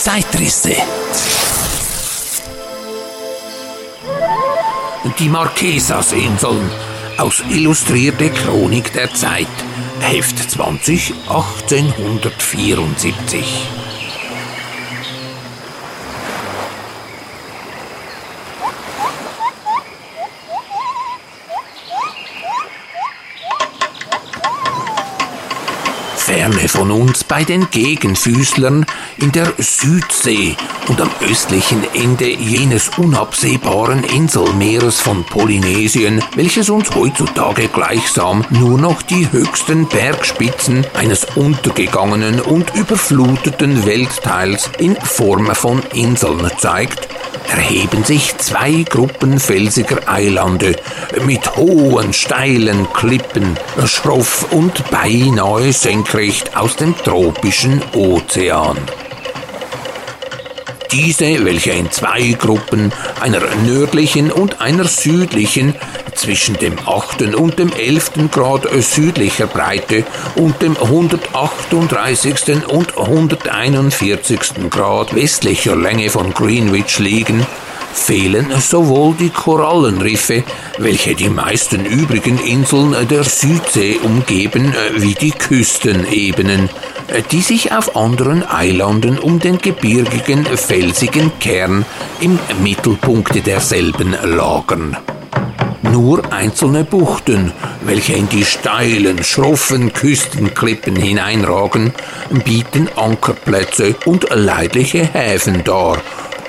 Zeitrisse. Die Marquesas-Inseln aus Illustrierte Chronik der Zeit, Heft 20, 1874. Ferne von uns bei den Gegenfüßlern in der Südsee und am östlichen Ende jenes unabsehbaren Inselmeeres von Polynesien, welches uns heutzutage gleichsam nur noch die höchsten Bergspitzen eines untergegangenen und überfluteten Weltteils in Form von Inseln zeigt, erheben sich zwei Gruppen felsiger Eilande mit hohen, steilen Klippen, schroff und beinahe senkrecht aus dem tropischen Ozean. Diese, welche in zwei Gruppen, einer nördlichen und einer südlichen, zwischen dem 8. und dem 11. Grad südlicher Breite und dem 138. und 141. Grad westlicher Länge von Greenwich liegen, fehlen sowohl die Korallenriffe, welche die meisten übrigen Inseln der Südsee umgeben, wie die Küstenebenen, die sich auf anderen Eilanden um den gebirgigen, felsigen Kern im Mittelpunkt derselben lagern. Nur einzelne Buchten, welche in die steilen, schroffen Küstenklippen hineinragen, bieten Ankerplätze und leidliche Häfen dar.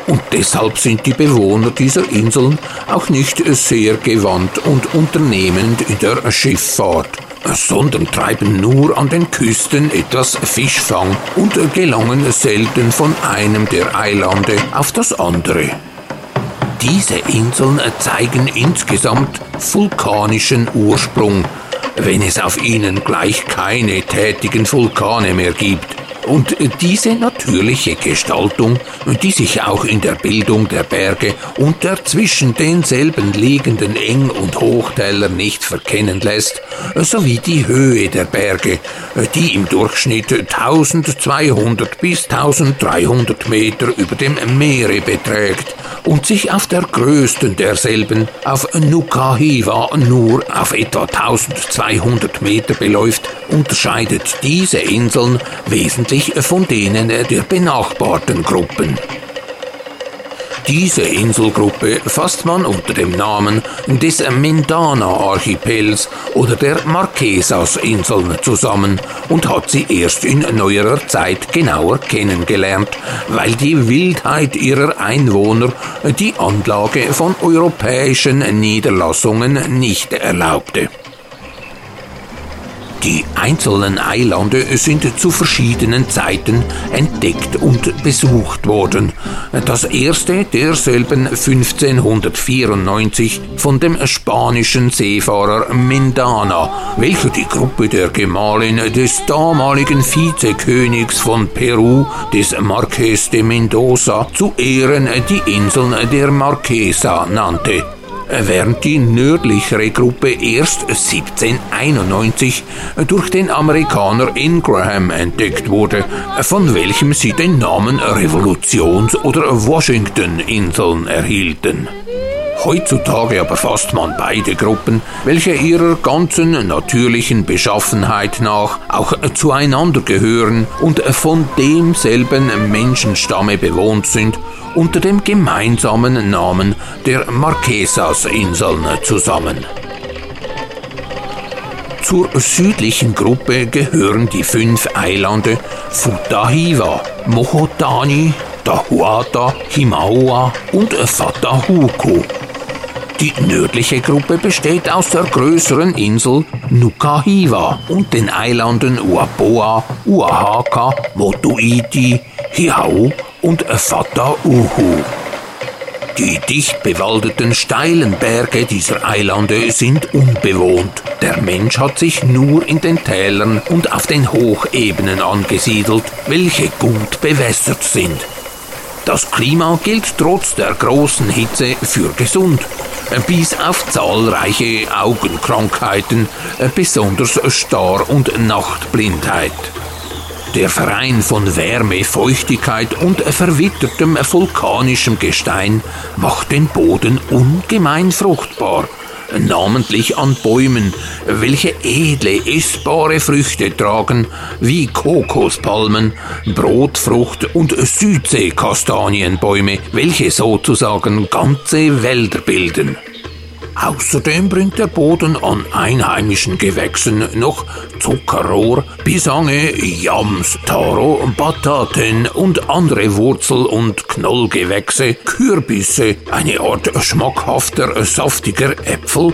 Und deshalb sind die Bewohner dieser Inseln auch nicht sehr gewandt und unternehmend in der Schifffahrt sondern treiben nur an den Küsten etwas Fischfang und gelangen selten von einem der Eilande auf das andere. Diese Inseln zeigen insgesamt vulkanischen Ursprung, wenn es auf ihnen gleich keine tätigen Vulkane mehr gibt. Und diese natürliche Gestaltung, die sich auch in der Bildung der Berge und der zwischen denselben liegenden Eng- und Hochtäler nicht verkennen lässt, sowie die Höhe der Berge, die im Durchschnitt 1200 bis 1300 Meter über dem Meere beträgt und sich auf der größten derselben, auf Nukahiva, nur auf etwa 1200 Meter beläuft, unterscheidet diese Inseln wesentlich von denen der benachbarten Gruppen. Diese Inselgruppe fasst man unter dem Namen des Mendana-Archipels oder der Marquesas-Inseln zusammen und hat sie erst in neuerer Zeit genauer kennengelernt, weil die Wildheit ihrer Einwohner die Anlage von europäischen Niederlassungen nicht erlaubte. Die einzelnen Eilande sind zu verschiedenen Zeiten entdeckt und besucht worden. Das erste derselben 1594 von dem spanischen Seefahrer Mendana, welcher die Gruppe der Gemahlin des damaligen Vizekönigs von Peru, des Marqués de Mendoza, zu Ehren die Inseln der Marquesa nannte während die nördlichere Gruppe erst 1791 durch den Amerikaner Ingraham entdeckt wurde, von welchem sie den Namen Revolutions- oder Washington-Inseln erhielten. Heutzutage aber fasst man beide Gruppen, welche ihrer ganzen natürlichen Beschaffenheit nach auch zueinander gehören und von demselben Menschenstamme bewohnt sind, unter dem gemeinsamen Namen der Marquesas-Inseln zusammen. Zur südlichen Gruppe gehören die fünf Eilande Futahiva, Mohotani, Tahuata, Himaua und Fatahuku. Die nördliche Gruppe besteht aus der größeren Insel Nukahiva und den Eilanden Uapoa, Uahaka, Motuiti, Hiau und Fatauhu. Die dicht bewaldeten steilen Berge dieser Eilande sind unbewohnt. Der Mensch hat sich nur in den Tälern und auf den Hochebenen angesiedelt, welche gut bewässert sind. Das Klima gilt trotz der großen Hitze für gesund, bis auf zahlreiche Augenkrankheiten, besonders Star- und Nachtblindheit. Der Verein von Wärme, Feuchtigkeit und verwittertem vulkanischem Gestein macht den Boden ungemein fruchtbar namentlich an Bäumen, welche edle, essbare Früchte tragen, wie Kokospalmen, Brotfrucht und Südseekastanienbäume, welche sozusagen ganze Wälder bilden. Außerdem bringt der Boden an einheimischen Gewächsen noch Zuckerrohr, Bisange, Yams, Taro, Bataten und andere Wurzel- und Knollgewächse, Kürbisse, eine Art schmackhafter, saftiger Äpfel,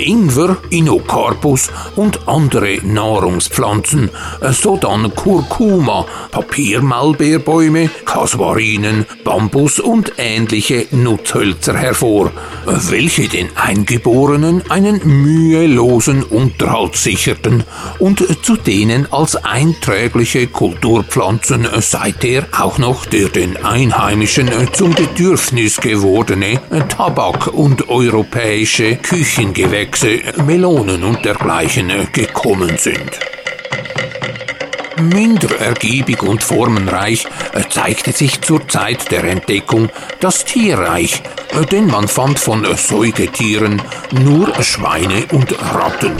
Ingwer, Inocarpus und andere Nahrungspflanzen, sodann Kurkuma, Papiermalbeerbäume, Kasuarinen, Bambus und ähnliche Nutzhölzer hervor, welche den Eingeborenen einen mühelosen Unterhalt sicherten und zu denen als einträgliche Kulturpflanzen seither auch noch der den Einheimischen zum Bedürfnis gewordene Tabak und europäische Küchengewächse, Melonen und dergleichen gekommen sind. Minder ergiebig und formenreich zeigte sich zur Zeit der Entdeckung das Tierreich, denn man fand von Säugetieren nur Schweine und Ratten.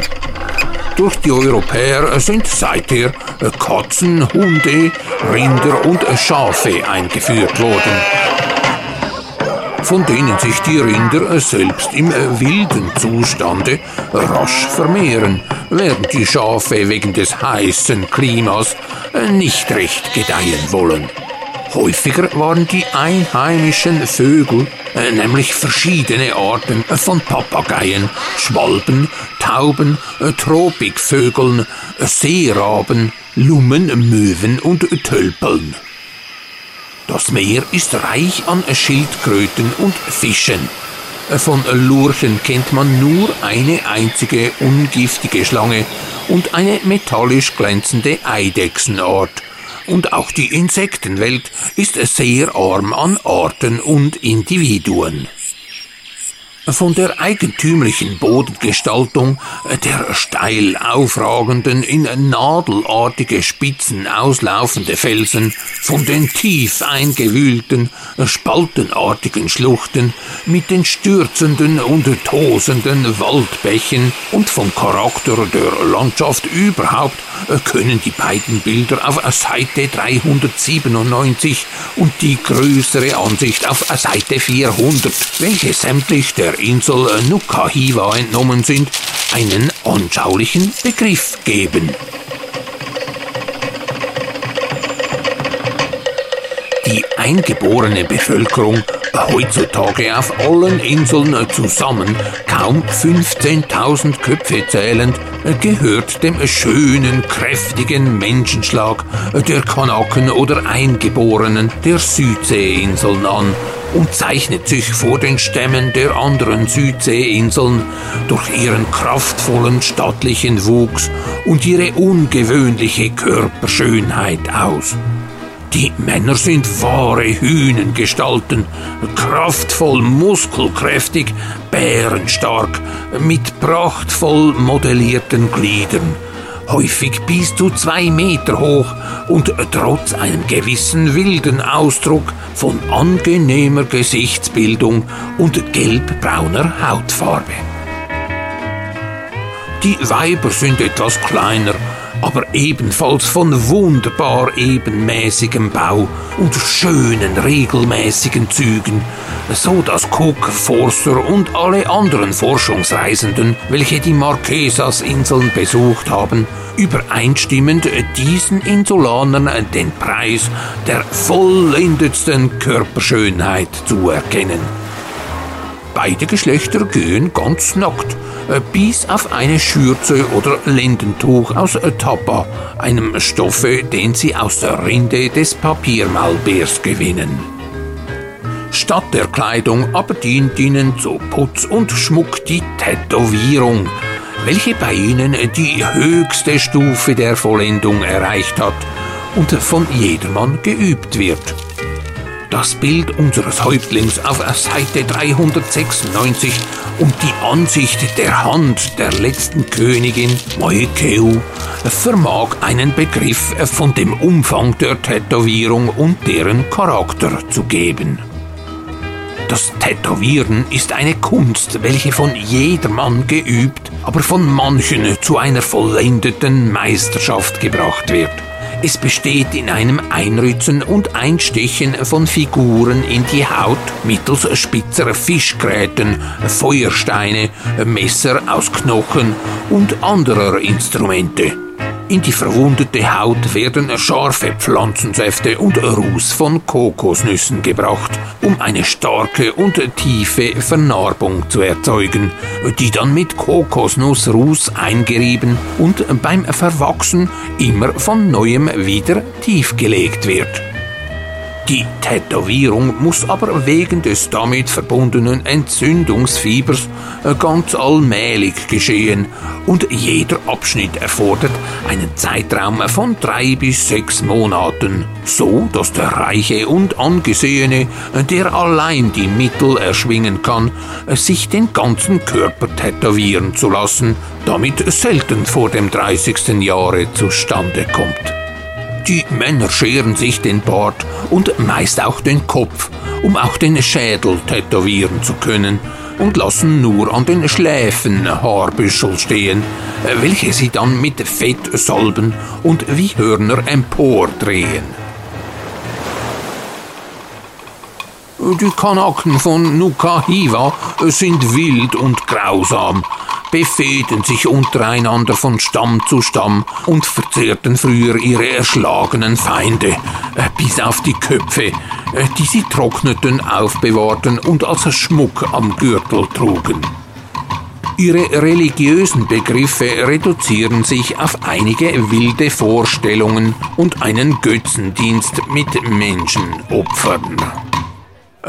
Durch die Europäer sind seither Katzen, Hunde, Rinder und Schafe eingeführt worden von denen sich die Rinder selbst im wilden Zustande rasch vermehren, während die Schafe wegen des heißen Klimas nicht recht gedeihen wollen. Häufiger waren die einheimischen Vögel, nämlich verschiedene Arten von Papageien, Schwalben, Tauben, Tropikvögeln, Seeraben, Lummen, Möwen und Tölpeln. Das Meer ist reich an Schildkröten und Fischen. Von Lurchen kennt man nur eine einzige ungiftige Schlange und eine metallisch glänzende Eidechsenart – und auch die Insektenwelt ist sehr arm an Arten und Individuen. Von der eigentümlichen Bodengestaltung, der steil aufragenden, in nadelartige Spitzen auslaufende Felsen, von den tief eingewühlten, spaltenartigen Schluchten mit den stürzenden und tosenden Waldbächen und vom Charakter der Landschaft überhaupt können die beiden Bilder auf Seite 397 und die größere Ansicht auf Seite 400, welche sämtlich der der Insel Nukahiva entnommen sind, einen anschaulichen Begriff geben. Die eingeborene Bevölkerung heutzutage auf allen Inseln zusammen kaum 15.000 Köpfe zählend, gehört dem schönen, kräftigen Menschenschlag der Kanaken oder Eingeborenen der Südseeinseln an und zeichnet sich vor den Stämmen der anderen Südseeinseln durch ihren kraftvollen stattlichen Wuchs und ihre ungewöhnliche Körperschönheit aus. Die Männer sind wahre Hühnengestalten, kraftvoll, muskelkräftig, bärenstark, mit prachtvoll modellierten Gliedern häufig bis zu zwei Meter hoch und trotz einem gewissen wilden Ausdruck von angenehmer Gesichtsbildung und gelbbrauner Hautfarbe. Die Weiber sind etwas kleiner, aber ebenfalls von wunderbar ebenmäßigem Bau und schönen regelmäßigen Zügen, so dass Cook, Forster und alle anderen Forschungsreisenden, welche die Marquesas-Inseln besucht haben, übereinstimmend diesen Insulanern den Preis der vollendetsten Körperschönheit zuerkennen. Beide Geschlechter gehen ganz nackt, bis auf eine Schürze oder Lendentuch aus Tapa, einem Stoffe, den sie aus der Rinde des Papiermalbeers gewinnen. Statt der Kleidung aber dient ihnen zu Putz und Schmuck die Tätowierung, welche bei ihnen die höchste Stufe der Vollendung erreicht hat und von jedermann geübt wird. Das Bild unseres Häuptlings auf Seite 396 und die Ansicht der Hand der letzten Königin Moekeu vermag einen Begriff von dem Umfang der Tätowierung und deren Charakter zu geben. Das Tätowieren ist eine Kunst, welche von jedermann geübt, aber von manchen zu einer vollendeten Meisterschaft gebracht wird. Es besteht in einem Einritzen und Einstechen von Figuren in die Haut mittels spitzer Fischgräten, Feuersteine, Messer aus Knochen und anderer Instrumente. In die verwundete Haut werden scharfe Pflanzensäfte und Ruß von Kokosnüssen gebracht, um eine starke und tiefe Vernarbung zu erzeugen, die dann mit Kokosnussruß eingerieben und beim Verwachsen immer von neuem wieder tiefgelegt wird. Die Tätowierung muss aber wegen des damit verbundenen Entzündungsfiebers äh, ganz allmählich geschehen und jeder Abschnitt erfordert einen Zeitraum von drei bis sechs Monaten, so dass der Reiche und Angesehene, der allein die Mittel erschwingen kann, sich den ganzen Körper tätowieren zu lassen, damit selten vor dem 30. Jahre zustande kommt. Die Männer scheren sich den Bart und meist auch den Kopf, um auch den Schädel tätowieren zu können und lassen nur an den Schläfen Haarbüschel stehen, welche sie dann mit Fett salben und wie Hörner empordrehen. Die Kanaken von Nukahiva sind wild und grausam, befehden sich untereinander von Stamm zu Stamm und verzehrten früher ihre erschlagenen Feinde, äh, bis auf die Köpfe, äh, die sie trockneten, aufbewahrten und als Schmuck am Gürtel trugen. Ihre religiösen Begriffe reduzieren sich auf einige wilde Vorstellungen und einen Götzendienst mit Menschenopfern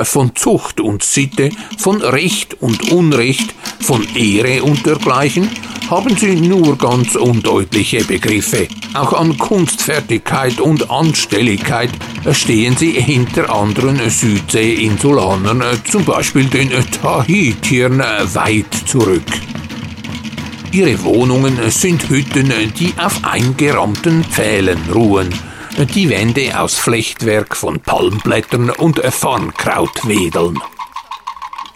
von Zucht und Sitte, von Recht und Unrecht, von Ehre und dergleichen, haben sie nur ganz undeutliche Begriffe. Auch an Kunstfertigkeit und Anstelligkeit stehen sie hinter anderen Südsee-Insulanern, zum Beispiel den Tahitiern, weit zurück. Ihre Wohnungen sind Hütten, die auf eingerammten Pfählen ruhen die Wände aus Flechtwerk von Palmblättern und Farnkrautwedeln.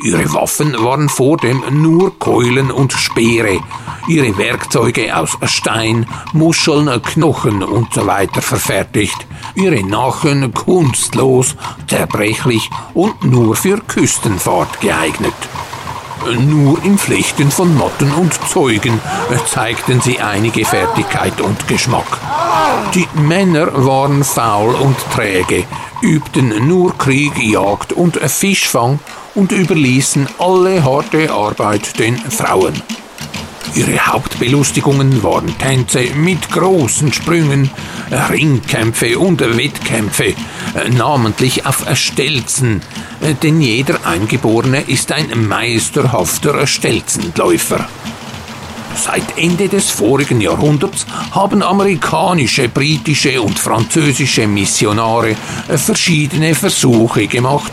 Ihre Waffen waren vor dem nur Keulen und Speere, ihre Werkzeuge aus Stein, Muscheln, Knochen und so weiter verfertigt, ihre Nachen kunstlos, zerbrechlich und nur für Küstenfahrt geeignet. Nur im Flechten von Motten und Zeugen zeigten sie einige Fertigkeit und Geschmack. Die Männer waren faul und träge, übten nur Krieg, Jagd und Fischfang und überließen alle harte Arbeit den Frauen. Ihre Hauptbelustigungen waren Tänze mit großen Sprüngen, Ringkämpfe und Wettkämpfe, namentlich auf Stelzen, denn jeder Eingeborene ist ein meisterhafter Stelzenläufer. Seit Ende des vorigen Jahrhunderts haben amerikanische, britische und französische Missionare verschiedene Versuche gemacht,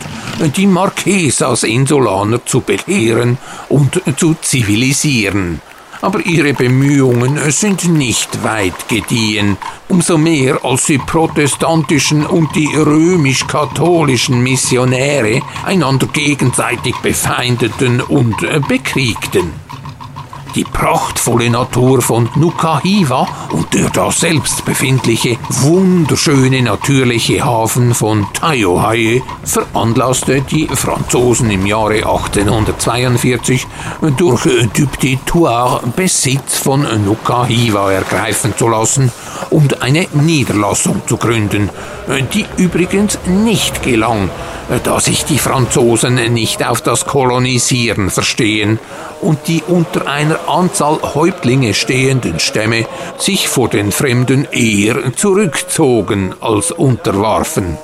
die Marquesas Insulaner zu belehren und zu zivilisieren aber ihre Bemühungen sind nicht weit gediehen, umso mehr als die protestantischen und die römisch-katholischen Missionäre einander gegenseitig befeindeten und bekriegten. Die prachtvolle Natur von Nukahiva und der da selbst befindliche wunderschöne natürliche Hafen von Taiohae veranlasste die Franzosen im Jahre 1842 durch Duc Thouars Besitz von Nukahiva ergreifen zu lassen und eine Niederlassung zu gründen, die übrigens nicht gelang, da sich die Franzosen nicht auf das Kolonisieren verstehen und die unter einer Anzahl Häuptlinge stehenden Stämme sich vor den Fremden eher zurückzogen als unterwarfen.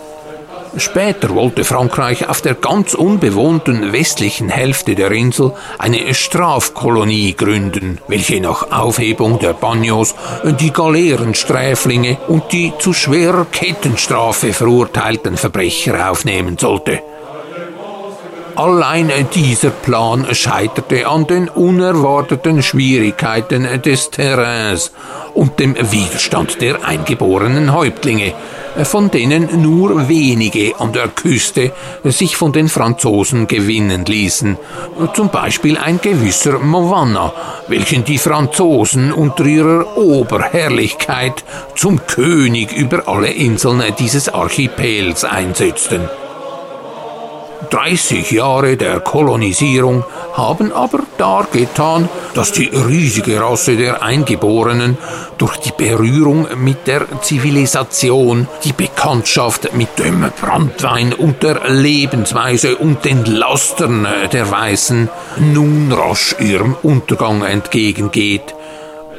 Später wollte Frankreich auf der ganz unbewohnten westlichen Hälfte der Insel eine Strafkolonie gründen, welche nach Aufhebung der Bagnos die Galeerensträflinge und die zu schwerer Kettenstrafe verurteilten Verbrecher aufnehmen sollte. Allein dieser Plan scheiterte an den unerwarteten Schwierigkeiten des Terrains und dem Widerstand der eingeborenen Häuptlinge, von denen nur wenige an der Küste sich von den Franzosen gewinnen ließen. Zum Beispiel ein gewisser Movanna, welchen die Franzosen unter ihrer Oberherrlichkeit zum König über alle Inseln dieses Archipels einsetzten. 30 Jahre der Kolonisierung haben aber dargetan, dass die riesige Rasse der Eingeborenen durch die Berührung mit der Zivilisation, die Bekanntschaft mit dem Brandwein und der Lebensweise und den Lastern der Weißen nun rasch ihrem Untergang entgegengeht.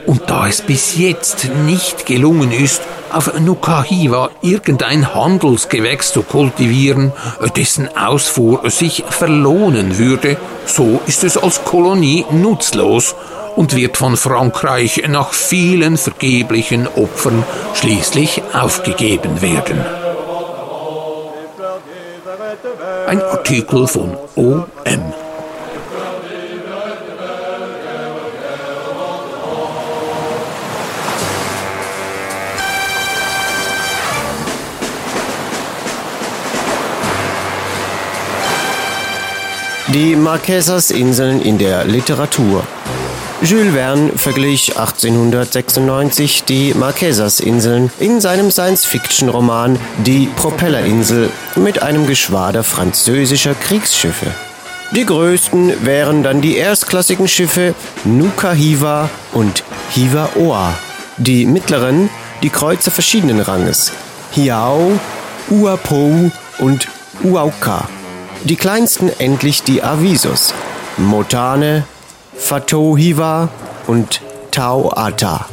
Und da es bis jetzt nicht gelungen ist, auf Nukahiva irgendein Handelsgewächs zu kultivieren, dessen Ausfuhr sich verlohnen würde, so ist es als Kolonie nutzlos und wird von Frankreich nach vielen vergeblichen Opfern schließlich aufgegeben werden. Ein Artikel von OM. Die Marquesas-Inseln in der Literatur. Jules Verne verglich 1896 die Marquesas-Inseln in seinem Science-Fiction-Roman Die Propellerinsel mit einem Geschwader französischer Kriegsschiffe. Die größten wären dann die erstklassigen Schiffe Nuka Hiva und Hiva Oa. Die mittleren die Kreuzer verschiedenen Ranges Hiao, Uapou und Uauka. Die kleinsten endlich die Avisos, Motane, Fatohiva und Tauata,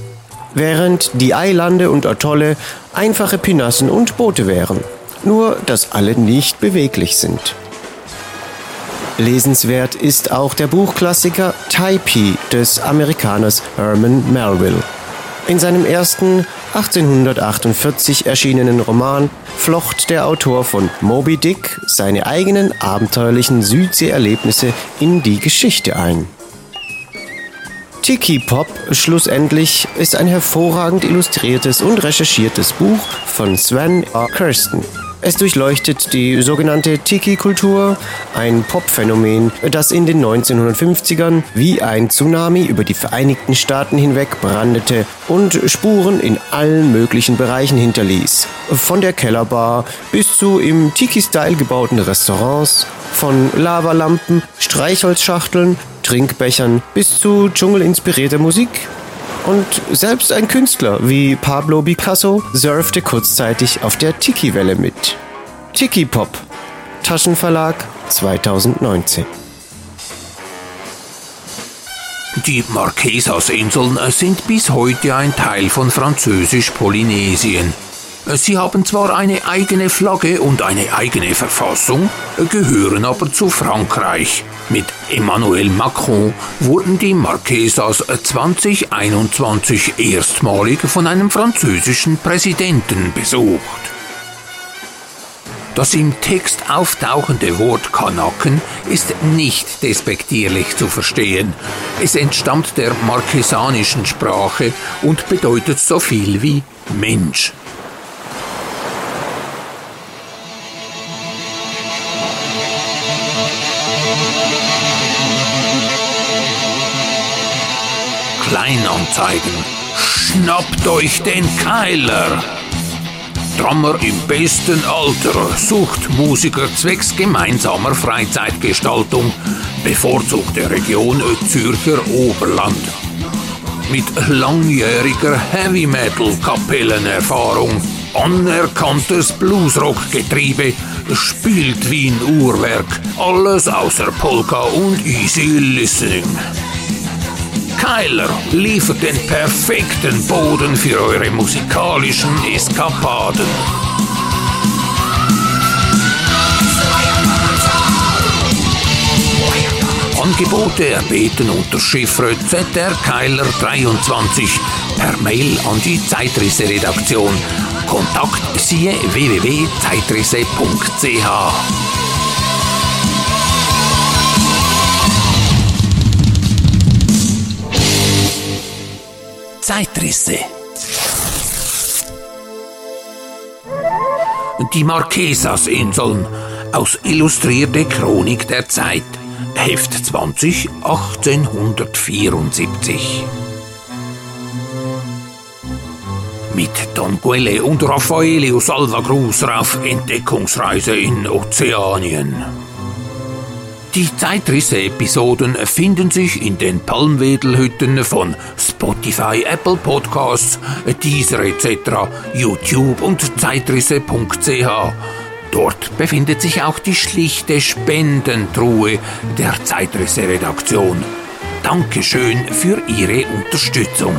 während die Eilande und Atolle einfache Pinassen und Boote wären, nur dass alle nicht beweglich sind. Lesenswert ist auch der Buchklassiker Typee des Amerikaners Herman Melville. In seinem ersten 1848 erschienenen Roman flocht der Autor von Moby Dick seine eigenen abenteuerlichen Südseeerlebnisse in die Geschichte ein. Tiki Pop schlussendlich ist ein hervorragend illustriertes und recherchiertes Buch von Sven R. Kirsten. Es durchleuchtet die sogenannte Tiki-Kultur, ein Pop-Phänomen, das in den 1950ern wie ein Tsunami über die Vereinigten Staaten hinweg brandete und Spuren in allen möglichen Bereichen hinterließ. Von der Kellerbar bis zu im Tiki-Style gebauten Restaurants, von Lavalampen, Streichholzschachteln, Trinkbechern bis zu dschungelinspirierter Musik und selbst ein Künstler wie Pablo Picasso surfte kurzzeitig auf der Tiki-Welle mit. Tiki Pop, Taschenverlag 2019. Die Marquesas-Inseln sind bis heute ein Teil von Französisch-Polynesien. Sie haben zwar eine eigene Flagge und eine eigene Verfassung, gehören aber zu Frankreich. Mit Emmanuel Macron wurden die Marquesas 2021 erstmalig von einem französischen Präsidenten besucht. Das im Text auftauchende Wort Kanaken ist nicht despektierlich zu verstehen. Es entstammt der marquesanischen Sprache und bedeutet so viel wie Mensch. Kleinanzeigen. Schnappt euch den Keiler! Drummer im besten Alter sucht Musiker zwecks gemeinsamer Freizeitgestaltung, bevorzugte Region Zürcher Oberland. Mit langjähriger Heavy Metal Kapellenerfahrung, anerkanntes Bluesrock-Getriebe, spielt wie ein Uhrwerk, alles außer Polka und Easy Listening. Keiler liefert den perfekten Boden für eure musikalischen Eskapaden. Angebote erbeten unter Chiffre zrkeiler23 per Mail an die Zeitrisse-Redaktion. Kontakt siehe www.zeitrisse.ch. Zeitrisse. Die Marquesas-Inseln aus Illustrierte Chronik der Zeit, Heft 20, 1874. Mit Don Quelle und Raffaelio Salva Cruz auf Entdeckungsreise in Ozeanien. Die Zeitrisse-Episoden finden sich in den Palmwedelhütten von Spotify, Apple Podcasts, Deezer etc., YouTube und zeitrisse.ch. Dort befindet sich auch die schlichte Spendentruhe der Zeitrisse-Redaktion. Dankeschön für Ihre Unterstützung.